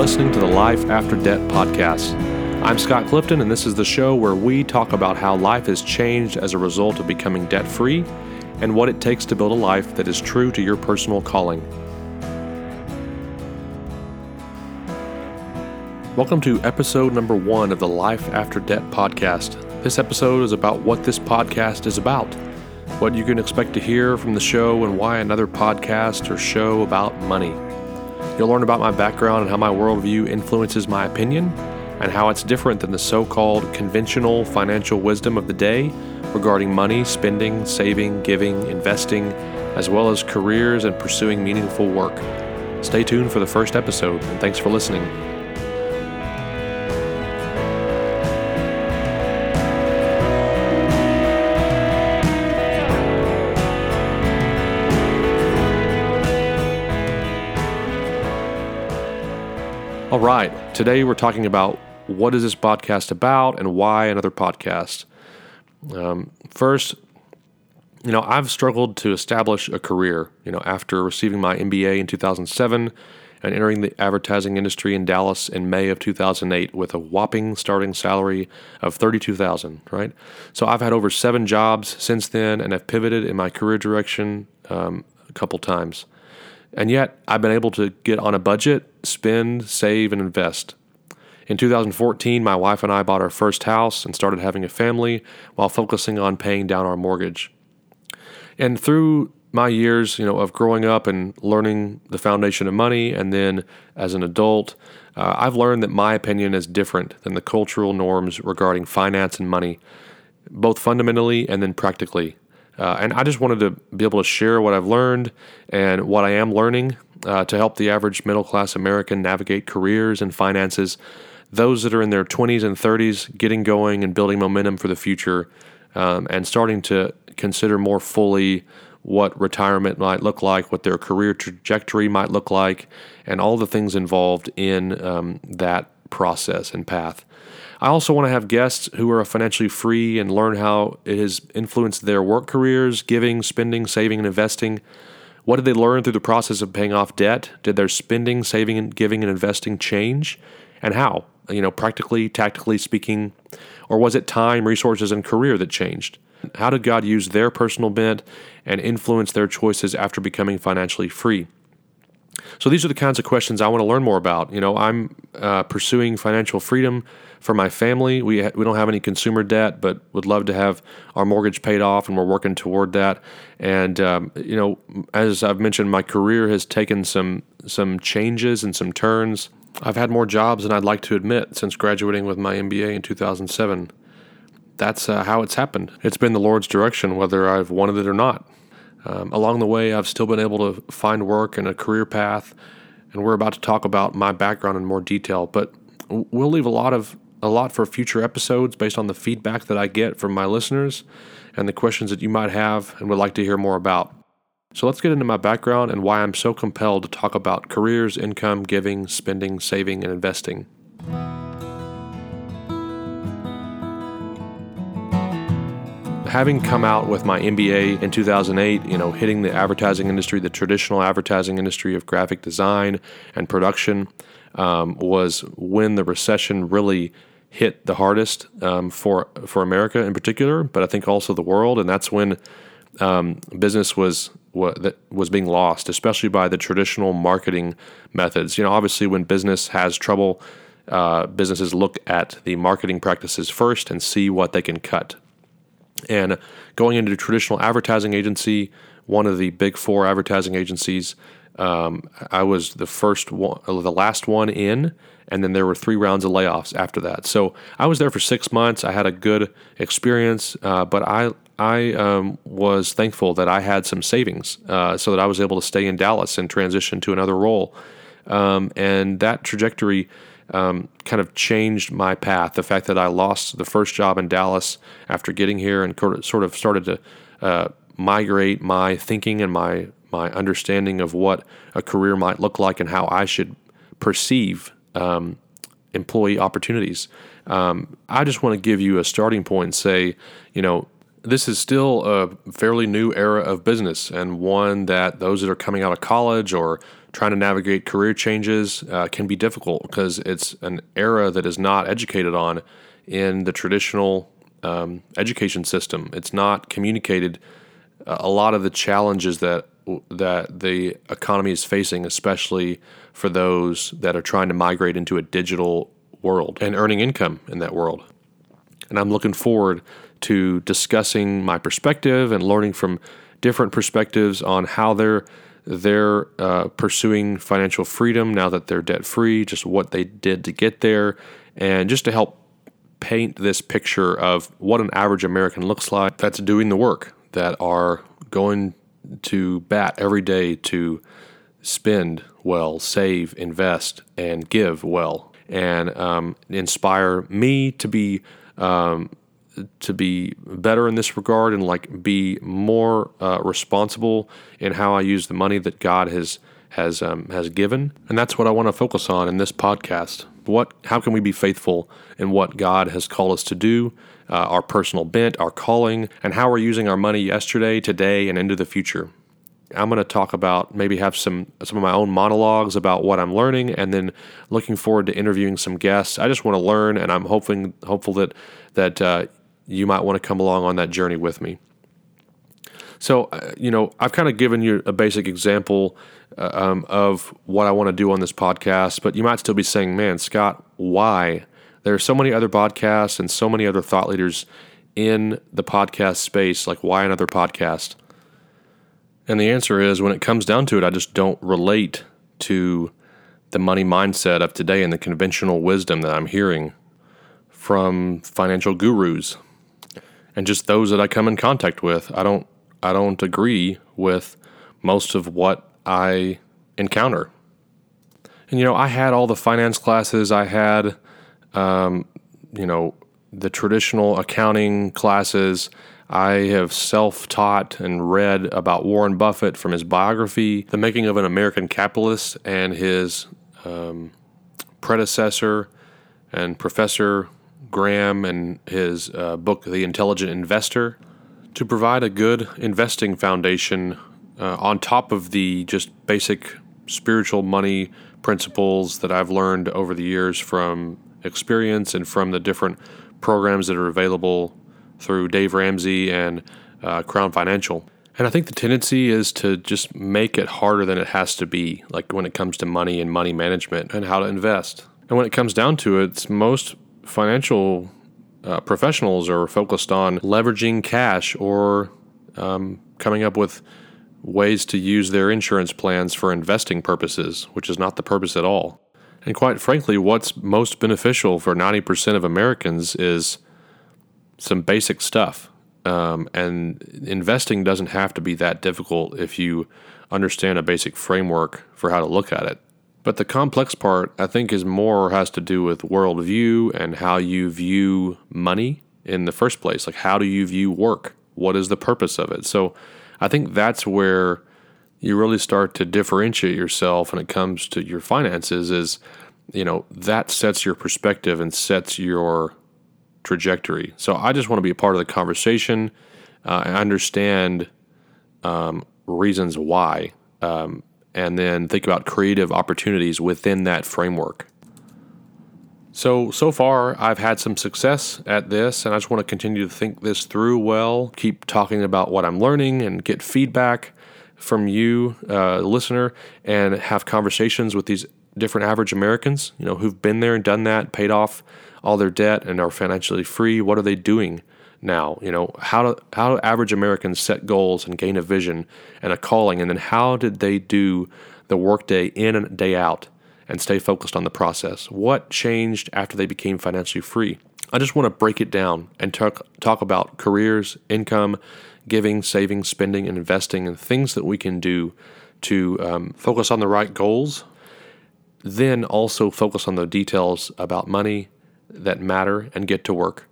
listening to the Life After Debt podcast. I'm Scott Clifton, and this is the show where we talk about how life has changed as a result of becoming debt free and what it takes to build a life that is true to your personal calling. Welcome to episode number one of the Life After Debt podcast. This episode is about what this podcast is about, what you can expect to hear from the show, and why another podcast or show about money. You'll learn about my background and how my worldview influences my opinion, and how it's different than the so called conventional financial wisdom of the day regarding money, spending, saving, giving, investing, as well as careers and pursuing meaningful work. Stay tuned for the first episode, and thanks for listening. All right. Today we're talking about what is this podcast about and why another podcast. Um, first, you know, I've struggled to establish a career, you know, after receiving my MBA in 2007 and entering the advertising industry in Dallas in May of 2008 with a whopping starting salary of 32,000, right? So I've had over 7 jobs since then and have pivoted in my career direction um, a couple times. And yet, I've been able to get on a budget, spend, save, and invest. In 2014, my wife and I bought our first house and started having a family while focusing on paying down our mortgage. And through my years, you know, of growing up and learning the foundation of money, and then as an adult, uh, I've learned that my opinion is different than the cultural norms regarding finance and money, both fundamentally and then practically. Uh, and I just wanted to be able to share what I've learned and what I am learning uh, to help the average middle class American navigate careers and finances. Those that are in their 20s and 30s getting going and building momentum for the future um, and starting to consider more fully what retirement might look like, what their career trajectory might look like, and all the things involved in um, that process and path. I also want to have guests who are financially free and learn how it has influenced their work careers, giving, spending, saving, and investing. What did they learn through the process of paying off debt? Did their spending, saving, and giving and investing change? And how? You know, practically, tactically speaking, or was it time, resources, and career that changed? How did God use their personal bent and influence their choices after becoming financially free? So these are the kinds of questions I want to learn more about. You know, I'm uh, pursuing financial freedom for my family. We ha- we don't have any consumer debt, but would love to have our mortgage paid off, and we're working toward that. And um, you know, as I've mentioned, my career has taken some some changes and some turns. I've had more jobs than I'd like to admit since graduating with my MBA in 2007. That's uh, how it's happened. It's been the Lord's direction, whether I've wanted it or not. Um, along the way, I've still been able to find work and a career path, and we're about to talk about my background in more detail. But we'll leave a lot of a lot for future episodes based on the feedback that I get from my listeners and the questions that you might have and would like to hear more about. So let's get into my background and why I'm so compelled to talk about careers, income, giving, spending, saving, and investing. Having come out with my MBA in 2008, you know, hitting the advertising industry, the traditional advertising industry of graphic design and production, um, was when the recession really hit the hardest um, for for America in particular, but I think also the world, and that's when um, business was was being lost, especially by the traditional marketing methods. You know, obviously, when business has trouble, uh, businesses look at the marketing practices first and see what they can cut. And going into traditional advertising agency, one of the big four advertising agencies, um, I was the first one, the last one in, and then there were three rounds of layoffs after that. So I was there for six months. I had a good experience, uh, but I I um, was thankful that I had some savings, uh, so that I was able to stay in Dallas and transition to another role. Um, and that trajectory um, kind of changed my path. The fact that I lost the first job in Dallas after getting here and sort of started to uh, migrate my thinking and my my understanding of what a career might look like and how I should perceive um, employee opportunities. Um, I just want to give you a starting point and say, you know, this is still a fairly new era of business and one that those that are coming out of college or trying to navigate career changes uh, can be difficult because it's an era that is not educated on in the traditional um, education system. It's not communicated uh, a lot of the challenges that that the economy is facing, especially for those that are trying to migrate into a digital world and earning income in that world. And I'm looking forward to discussing my perspective and learning from different perspectives on how they're they're uh, pursuing financial freedom now that they're debt free, just what they did to get there, and just to help paint this picture of what an average American looks like that's doing the work, that are going to bat every day to spend well, save, invest, and give well, and um, inspire me to be um, to be better in this regard and like be more uh, responsible in how I use the money that God has has um, has given, and that's what I want to focus on in this podcast. What, how can we be faithful in what God has called us to do, uh, our personal bent, our calling, and how we're using our money yesterday, today, and into the future. I'm going to talk about maybe have some some of my own monologues about what I'm learning, and then looking forward to interviewing some guests. I just want to learn, and I'm hoping hopeful that that uh, you might want to come along on that journey with me. So, uh, you know, I've kind of given you a basic example uh, um, of what I want to do on this podcast, but you might still be saying, man, Scott, why? There are so many other podcasts and so many other thought leaders in the podcast space. Like, why another podcast? And the answer is when it comes down to it, I just don't relate to the money mindset of today and the conventional wisdom that I'm hearing from financial gurus and just those that I come in contact with. I don't I don't agree with most of what I encounter. And you know, I had all the finance classes. I had, um, you know, the traditional accounting classes. I have self taught and read about Warren Buffett from his biography, The Making of an American Capitalist, and his um, predecessor and Professor Graham and his uh, book, The Intelligent Investor to provide a good investing foundation uh, on top of the just basic spiritual money principles that I've learned over the years from experience and from the different programs that are available through Dave Ramsey and uh, Crown Financial. And I think the tendency is to just make it harder than it has to be, like when it comes to money and money management and how to invest. And when it comes down to it, most financial uh, professionals are focused on leveraging cash or um, coming up with ways to use their insurance plans for investing purposes, which is not the purpose at all. And quite frankly, what's most beneficial for 90% of Americans is some basic stuff. Um, and investing doesn't have to be that difficult if you understand a basic framework for how to look at it. But the complex part, I think, is more has to do with worldview and how you view money in the first place. Like, how do you view work? What is the purpose of it? So, I think that's where you really start to differentiate yourself when it comes to your finances. Is you know that sets your perspective and sets your trajectory. So, I just want to be a part of the conversation. Uh, I understand um, reasons why. Um, and then think about creative opportunities within that framework. So, so far, I've had some success at this, and I just want to continue to think this through well, keep talking about what I'm learning, and get feedback from you, uh, listener, and have conversations with these different average Americans, you know, who've been there and done that, paid off all their debt, and are financially free. What are they doing? Now? You know, how do, how do average Americans set goals and gain a vision and a calling? And then how did they do the workday in and day out and stay focused on the process? What changed after they became financially free? I just want to break it down and talk, talk about careers, income, giving, saving, spending, and investing, and things that we can do to um, focus on the right goals. Then also focus on the details about money that matter and get to work.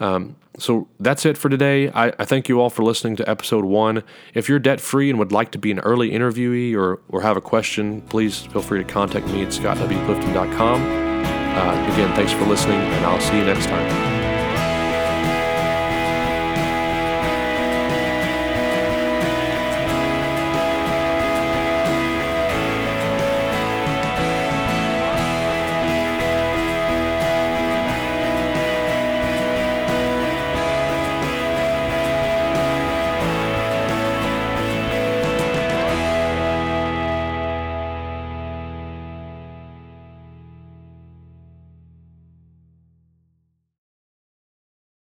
Um, so that's it for today. I, I, thank you all for listening to episode one. If you're debt free and would like to be an early interviewee or, or have a question, please feel free to contact me at scottwclifton.com. Uh, again, thanks for listening, and I'll see you next time.